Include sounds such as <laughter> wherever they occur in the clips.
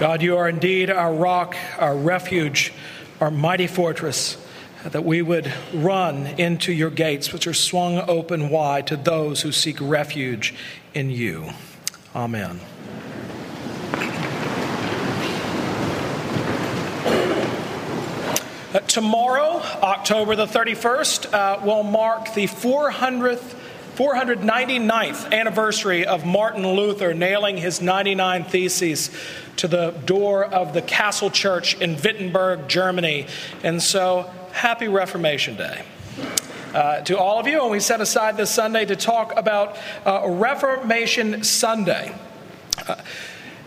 God, you are indeed our rock, our refuge, our mighty fortress, that we would run into your gates, which are swung open wide to those who seek refuge in you. Amen. Uh, tomorrow, October the 31st, uh, will mark the 400th 499th anniversary of Martin Luther nailing his 99 Theses to the door of the Castle Church in Wittenberg, Germany. And so, happy Reformation Day. Uh, to all of you, and we set aside this Sunday to talk about uh, Reformation Sunday. Uh,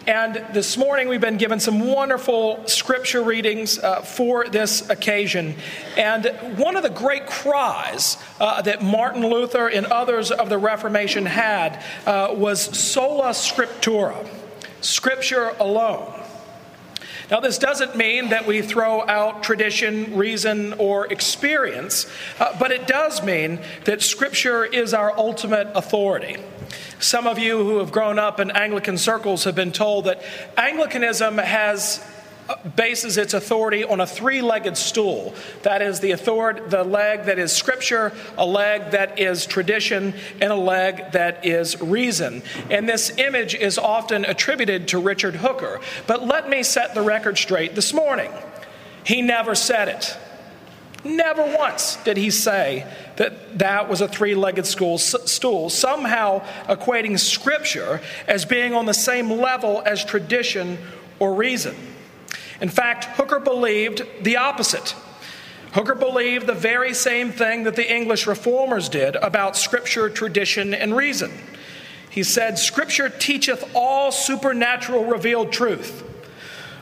and this morning we've been given some wonderful scripture readings uh, for this occasion. And one of the great cries uh, that Martin Luther and others of the Reformation had uh, was sola scriptura, scripture alone. Now, this doesn't mean that we throw out tradition, reason, or experience, uh, but it does mean that Scripture is our ultimate authority. Some of you who have grown up in Anglican circles have been told that Anglicanism has bases its authority on a three-legged stool. That is the authority, the leg that is scripture, a leg that is tradition, and a leg that is reason. And this image is often attributed to Richard Hooker. But let me set the record straight this morning. He never said it. Never once did he say that that was a three legged stool, somehow equating scripture as being on the same level as tradition or reason. In fact, Hooker believed the opposite. Hooker believed the very same thing that the English reformers did about scripture, tradition, and reason. He said, Scripture teacheth all supernatural revealed truth,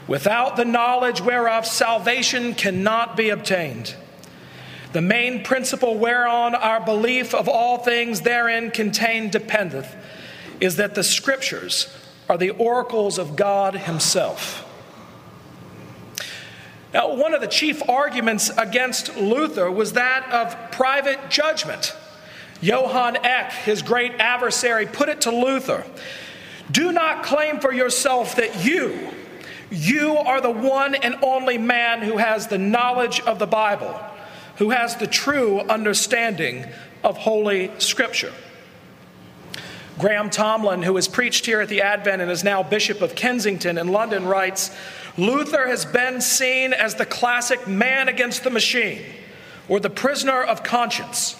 without the knowledge whereof salvation cannot be obtained. The main principle whereon our belief of all things therein contained dependeth is that the Scriptures are the oracles of God Himself. Now, one of the chief arguments against Luther was that of private judgment. Johann Eck, his great adversary, put it to Luther Do not claim for yourself that you, you are the one and only man who has the knowledge of the Bible who has the true understanding of Holy Scripture. Graham Tomlin, who has preached here at the Advent and is now Bishop of Kensington in London, writes Luther has been seen as the classic man against the machine or the prisoner of conscience.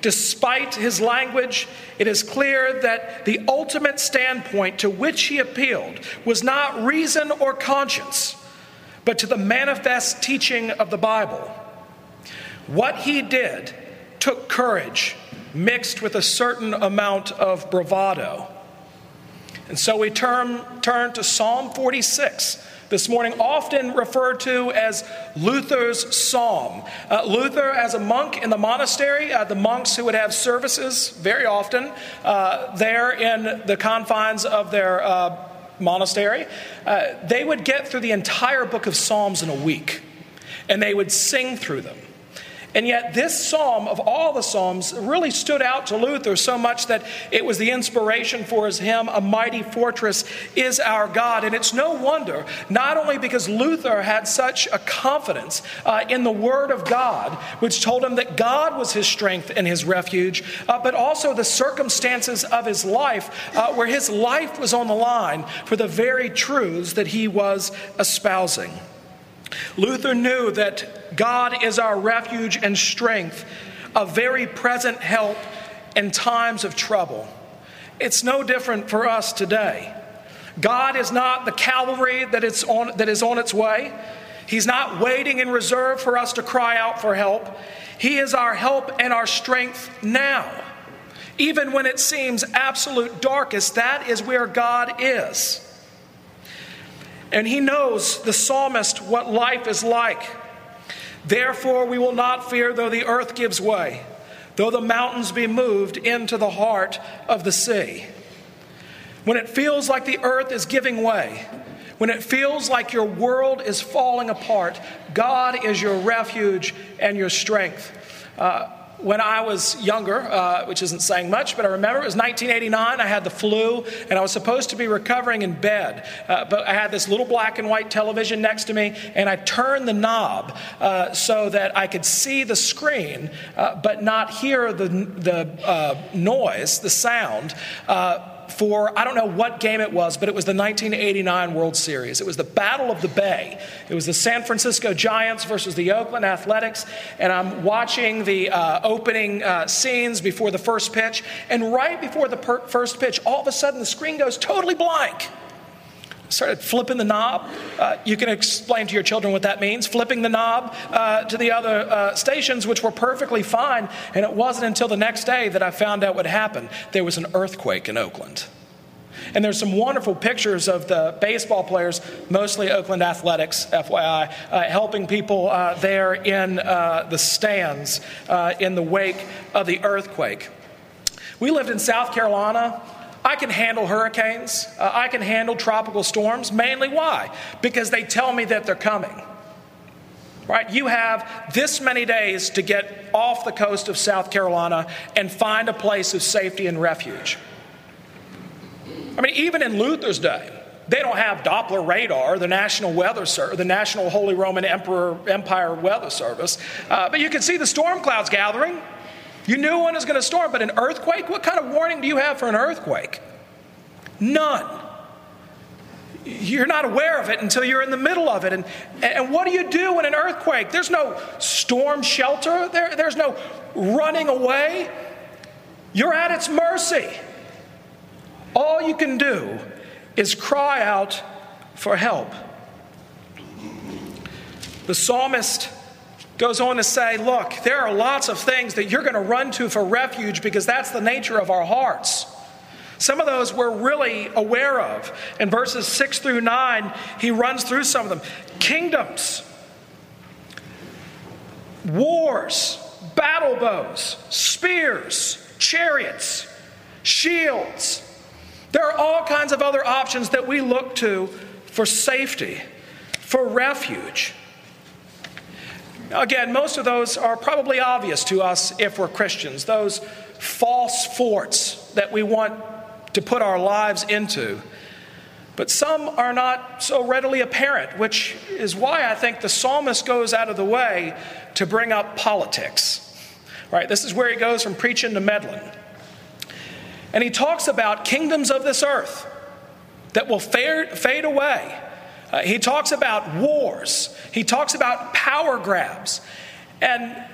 Despite his language, it is clear that the ultimate standpoint to which he appealed was not reason or conscience, but to the manifest teaching of the Bible. What he did took courage mixed with a certain amount of bravado. And so we turn, turn to Psalm 46 this morning, often referred to as Luther's Psalm. Uh, Luther, as a monk in the monastery, uh, the monks who would have services very often uh, there in the confines of their uh, monastery, uh, they would get through the entire book of Psalms in a week, and they would sing through them. And yet, this psalm, of all the psalms, really stood out to Luther so much that it was the inspiration for his hymn, A Mighty Fortress is Our God. And it's no wonder, not only because Luther had such a confidence uh, in the Word of God, which told him that God was his strength and his refuge, uh, but also the circumstances of his life, uh, where his life was on the line for the very truths that he was espousing. Luther knew that God is our refuge and strength, a very present help in times of trouble. It's no different for us today. God is not the cavalry that, it's on, that is on its way. He's not waiting in reserve for us to cry out for help. He is our help and our strength now. Even when it seems absolute darkest, that is where God is. And he knows, the psalmist, what life is like. Therefore, we will not fear though the earth gives way, though the mountains be moved into the heart of the sea. When it feels like the earth is giving way, when it feels like your world is falling apart, God is your refuge and your strength. Uh, when I was younger, uh, which isn't saying much, but I remember it was 1989. I had the flu, and I was supposed to be recovering in bed. Uh, but I had this little black and white television next to me, and I turned the knob uh, so that I could see the screen, uh, but not hear the, the uh, noise, the sound uh, for I don't know what game it was, but it was the 1989 World Series. It was the Battle of the Bay. It was the San Francisco Giants versus the Oakland Athletics. And I'm watching the uh, opening uh, scenes before the first pitch. And right before the per- first pitch, all of a sudden the screen goes totally blank. Started flipping the knob. Uh, you can explain to your children what that means. Flipping the knob uh, to the other uh, stations, which were perfectly fine. And it wasn't until the next day that I found out what happened. There was an earthquake in Oakland. And there's some wonderful pictures of the baseball players, mostly Oakland Athletics, FYI, uh, helping people uh, there in uh, the stands uh, in the wake of the earthquake. We lived in South Carolina. I can handle hurricanes. Uh, I can handle tropical storms. Mainly why? Because they tell me that they're coming. Right? You have this many days to get off the coast of South Carolina and find a place of safety and refuge. I mean, even in Luther's day, they don't have Doppler radar, the National Weather Service, the National Holy Roman Emperor Empire Weather Service, uh, but you can see the storm clouds gathering. You knew it was going to storm, but an earthquake? What kind of warning do you have for an earthquake? None. You're not aware of it until you're in the middle of it. And, and what do you do in an earthquake? There's no storm shelter, there, there's no running away. You're at its mercy. All you can do is cry out for help. The psalmist goes on to say, Look, there are lots of things that you're going to run to for refuge because that's the nature of our hearts. Some of those we're really aware of. In verses 6 through 9, he runs through some of them kingdoms, wars, battle bows, spears, chariots, shields. There are all kinds of other options that we look to for safety, for refuge. Again, most of those are probably obvious to us if we're Christians, those false forts that we want to put our lives into. But some are not so readily apparent, which is why I think the psalmist goes out of the way to bring up politics. Right? This is where he goes from preaching to meddling. And he talks about kingdoms of this earth that will fade away uh, he talks about wars, he talks about power grabs. And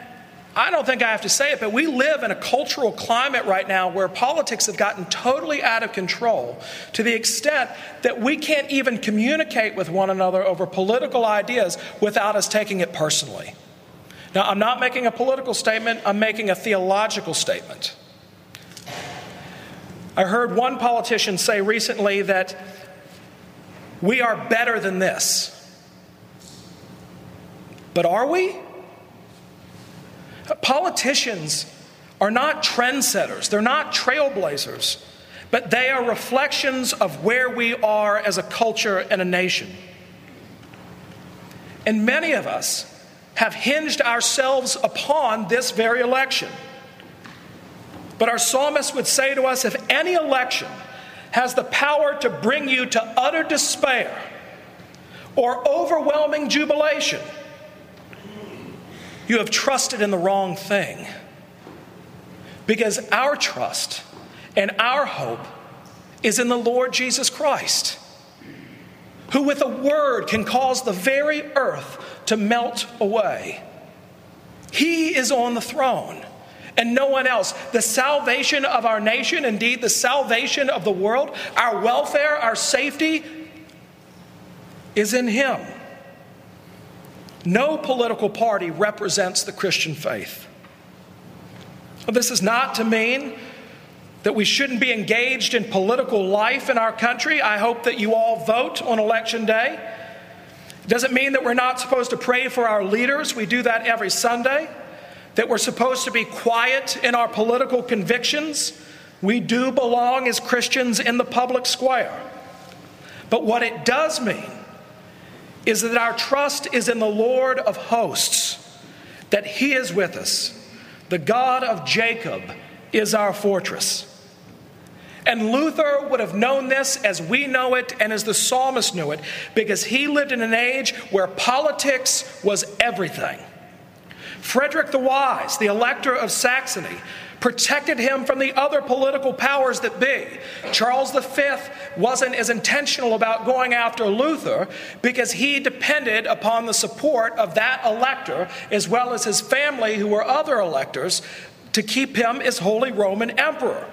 I don't think I have to say it, but we live in a cultural climate right now where politics have gotten totally out of control to the extent that we can't even communicate with one another over political ideas without us taking it personally. Now, I'm not making a political statement, I'm making a theological statement. I heard one politician say recently that we are better than this. But are we? Politicians are not trendsetters, they're not trailblazers, but they are reflections of where we are as a culture and a nation. And many of us have hinged ourselves upon this very election. But our psalmist would say to us if any election has the power to bring you to utter despair or overwhelming jubilation, you have trusted in the wrong thing. Because our trust and our hope is in the Lord Jesus Christ, who with a word can cause the very earth to melt away. He is on the throne and no one else. The salvation of our nation, indeed, the salvation of the world, our welfare, our safety, is in Him. No political party represents the Christian faith. This is not to mean that we shouldn't be engaged in political life in our country. I hope that you all vote on election day. It doesn't mean that we're not supposed to pray for our leaders. We do that every Sunday that we're supposed to be quiet in our political convictions. We do belong as Christians in the public square. But what it does mean is that our trust is in the Lord of hosts, that He is with us, The God of Jacob is our fortress. And Luther would have known this as we know it and as the psalmist knew it, because he lived in an age where politics was everything. Frederick the Wise, the elector of Saxony, protected him from the other political powers that be. Charles V wasn't as intentional about going after Luther because he depended upon the support of that elector as well as his family, who were other electors, to keep him as Holy Roman Emperor.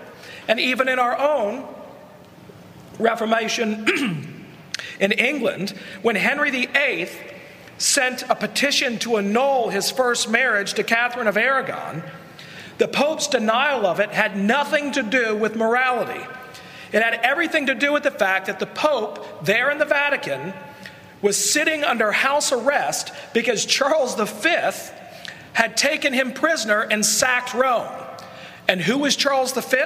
And even in our own Reformation <clears throat> in England, when Henry VIII sent a petition to annul his first marriage to Catherine of Aragon, the Pope's denial of it had nothing to do with morality. It had everything to do with the fact that the Pope, there in the Vatican, was sitting under house arrest because Charles V had taken him prisoner and sacked Rome. And who was Charles V,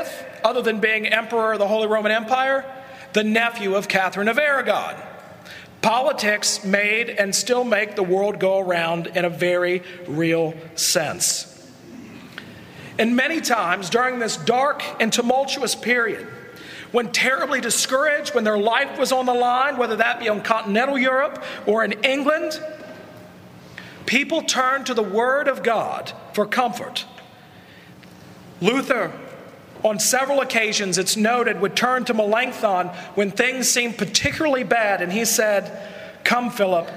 other than being emperor of the Holy Roman Empire? The nephew of Catherine of Aragon. Politics made and still make the world go around in a very real sense. And many times during this dark and tumultuous period, when terribly discouraged, when their life was on the line, whether that be on continental Europe or in England, people turned to the Word of God for comfort. Luther, on several occasions, it's noted, would turn to Melanchthon when things seemed particularly bad, and he said, Come, Philip,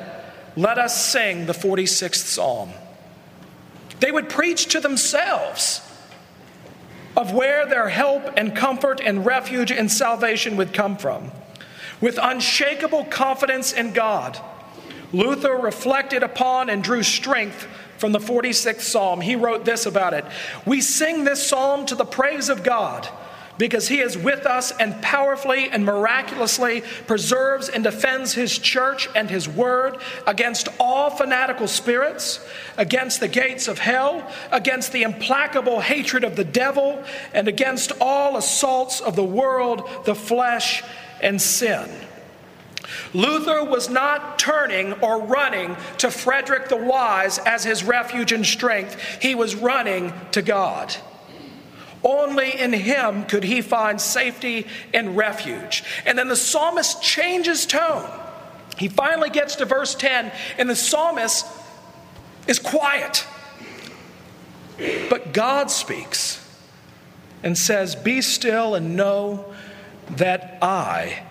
let us sing the 46th Psalm. They would preach to themselves of where their help and comfort and refuge and salvation would come from. With unshakable confidence in God, Luther reflected upon and drew strength from the 46th Psalm. He wrote this about it We sing this psalm to the praise of God because he is with us and powerfully and miraculously preserves and defends his church and his word against all fanatical spirits, against the gates of hell, against the implacable hatred of the devil, and against all assaults of the world, the flesh, and sin. Luther was not turning or running to Frederick the Wise as his refuge and strength. He was running to God. Only in him could he find safety and refuge. And then the psalmist changes tone. He finally gets to verse 10, and the psalmist is quiet. But God speaks and says, Be still and know that I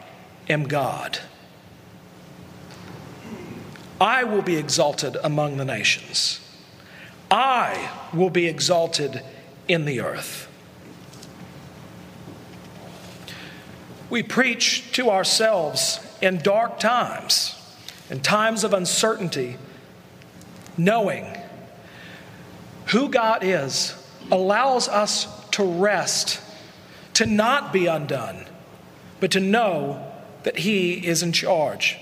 am God. I will be exalted among the nations. I will be exalted in the earth. We preach to ourselves in dark times, in times of uncertainty, knowing who God is allows us to rest, to not be undone, but to know that He is in charge.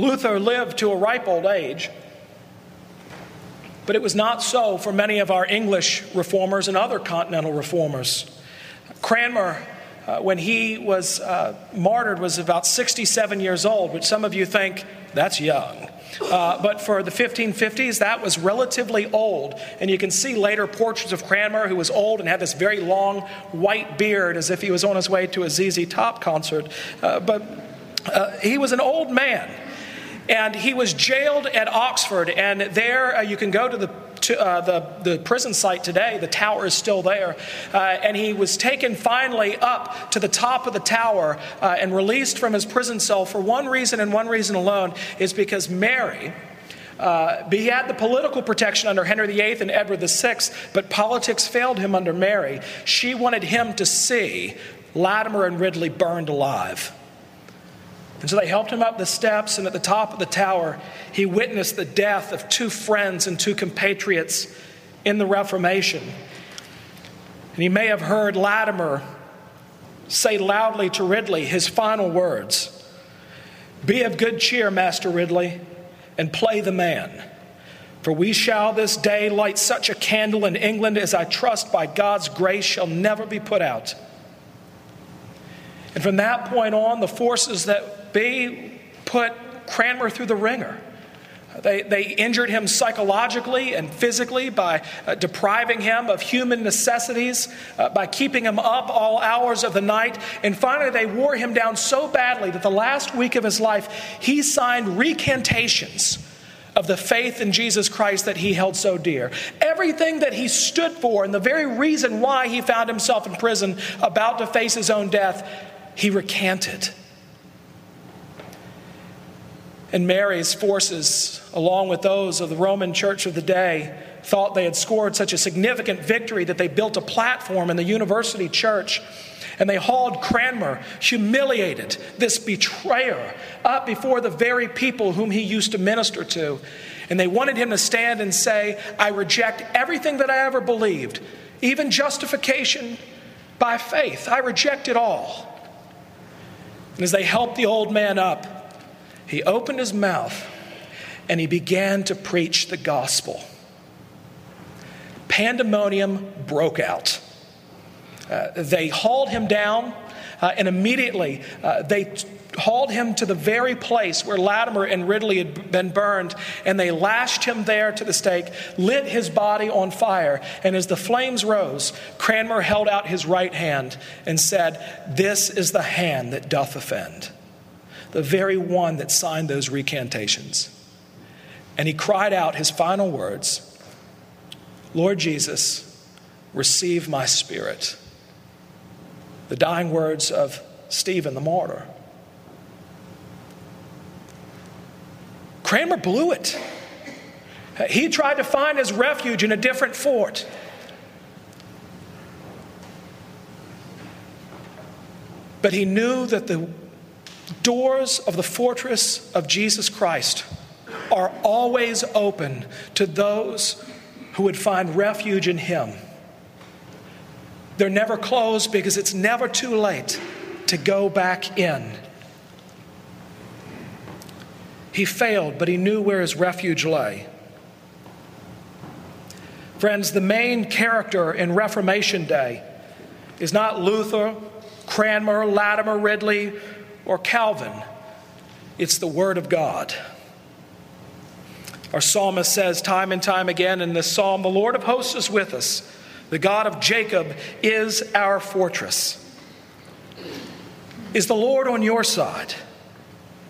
Luther lived to a ripe old age, but it was not so for many of our English reformers and other continental reformers. Cranmer, uh, when he was uh, martyred, was about 67 years old, which some of you think that's young. Uh, but for the 1550s, that was relatively old. And you can see later portraits of Cranmer, who was old and had this very long white beard as if he was on his way to a ZZ Top concert. Uh, but uh, he was an old man. And he was jailed at Oxford, and there uh, you can go to the to, uh, the, the prison site today. The tower is still there. Uh, and he was taken finally up to the top of the tower uh, and released from his prison cell for one reason and one reason alone is because Mary. Uh, he had the political protection under Henry VIII and Edward VI, but politics failed him under Mary. She wanted him to see Latimer and Ridley burned alive. And so they helped him up the steps, and at the top of the tower, he witnessed the death of two friends and two compatriots in the Reformation. And he may have heard Latimer say loudly to Ridley his final words Be of good cheer, Master Ridley, and play the man. For we shall this day light such a candle in England as I trust by God's grace shall never be put out. And from that point on, the forces that be put Cranmer through the wringer. They, they injured him psychologically and physically by uh, depriving him of human necessities, uh, by keeping him up all hours of the night. And finally, they wore him down so badly that the last week of his life, he signed recantations of the faith in Jesus Christ that he held so dear. Everything that he stood for, and the very reason why he found himself in prison about to face his own death, he recanted. And Mary's forces, along with those of the Roman church of the day, thought they had scored such a significant victory that they built a platform in the university church and they hauled Cranmer, humiliated this betrayer, up before the very people whom he used to minister to. And they wanted him to stand and say, I reject everything that I ever believed, even justification by faith. I reject it all. And as they helped the old man up, he opened his mouth and he began to preach the gospel. Pandemonium broke out. Uh, they hauled him down, uh, and immediately uh, they t- hauled him to the very place where Latimer and Ridley had been burned, and they lashed him there to the stake, lit his body on fire. And as the flames rose, Cranmer held out his right hand and said, This is the hand that doth offend, the very one that signed those recantations. And he cried out his final words Lord Jesus, receive my spirit the dying words of Stephen the martyr. Cranmer blew it. He tried to find his refuge in a different fort. But he knew that the doors of the fortress of Jesus Christ are always open to those who would find refuge in him. They're never closed because it's never too late to go back in. He failed, but he knew where his refuge lay. Friends, the main character in Reformation Day is not Luther, Cranmer, Latimer, Ridley, or Calvin. It's the Word of God. Our psalmist says time and time again in this psalm, The Lord of hosts is with us. The God of Jacob is our fortress. Is the Lord on your side?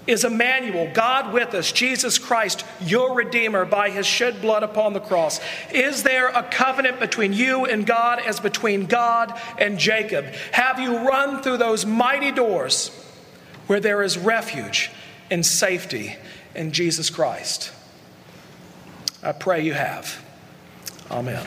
Is Emmanuel, God with us, Jesus Christ, your Redeemer by his shed blood upon the cross? Is there a covenant between you and God as between God and Jacob? Have you run through those mighty doors where there is refuge and safety in Jesus Christ? I pray you have. Amen.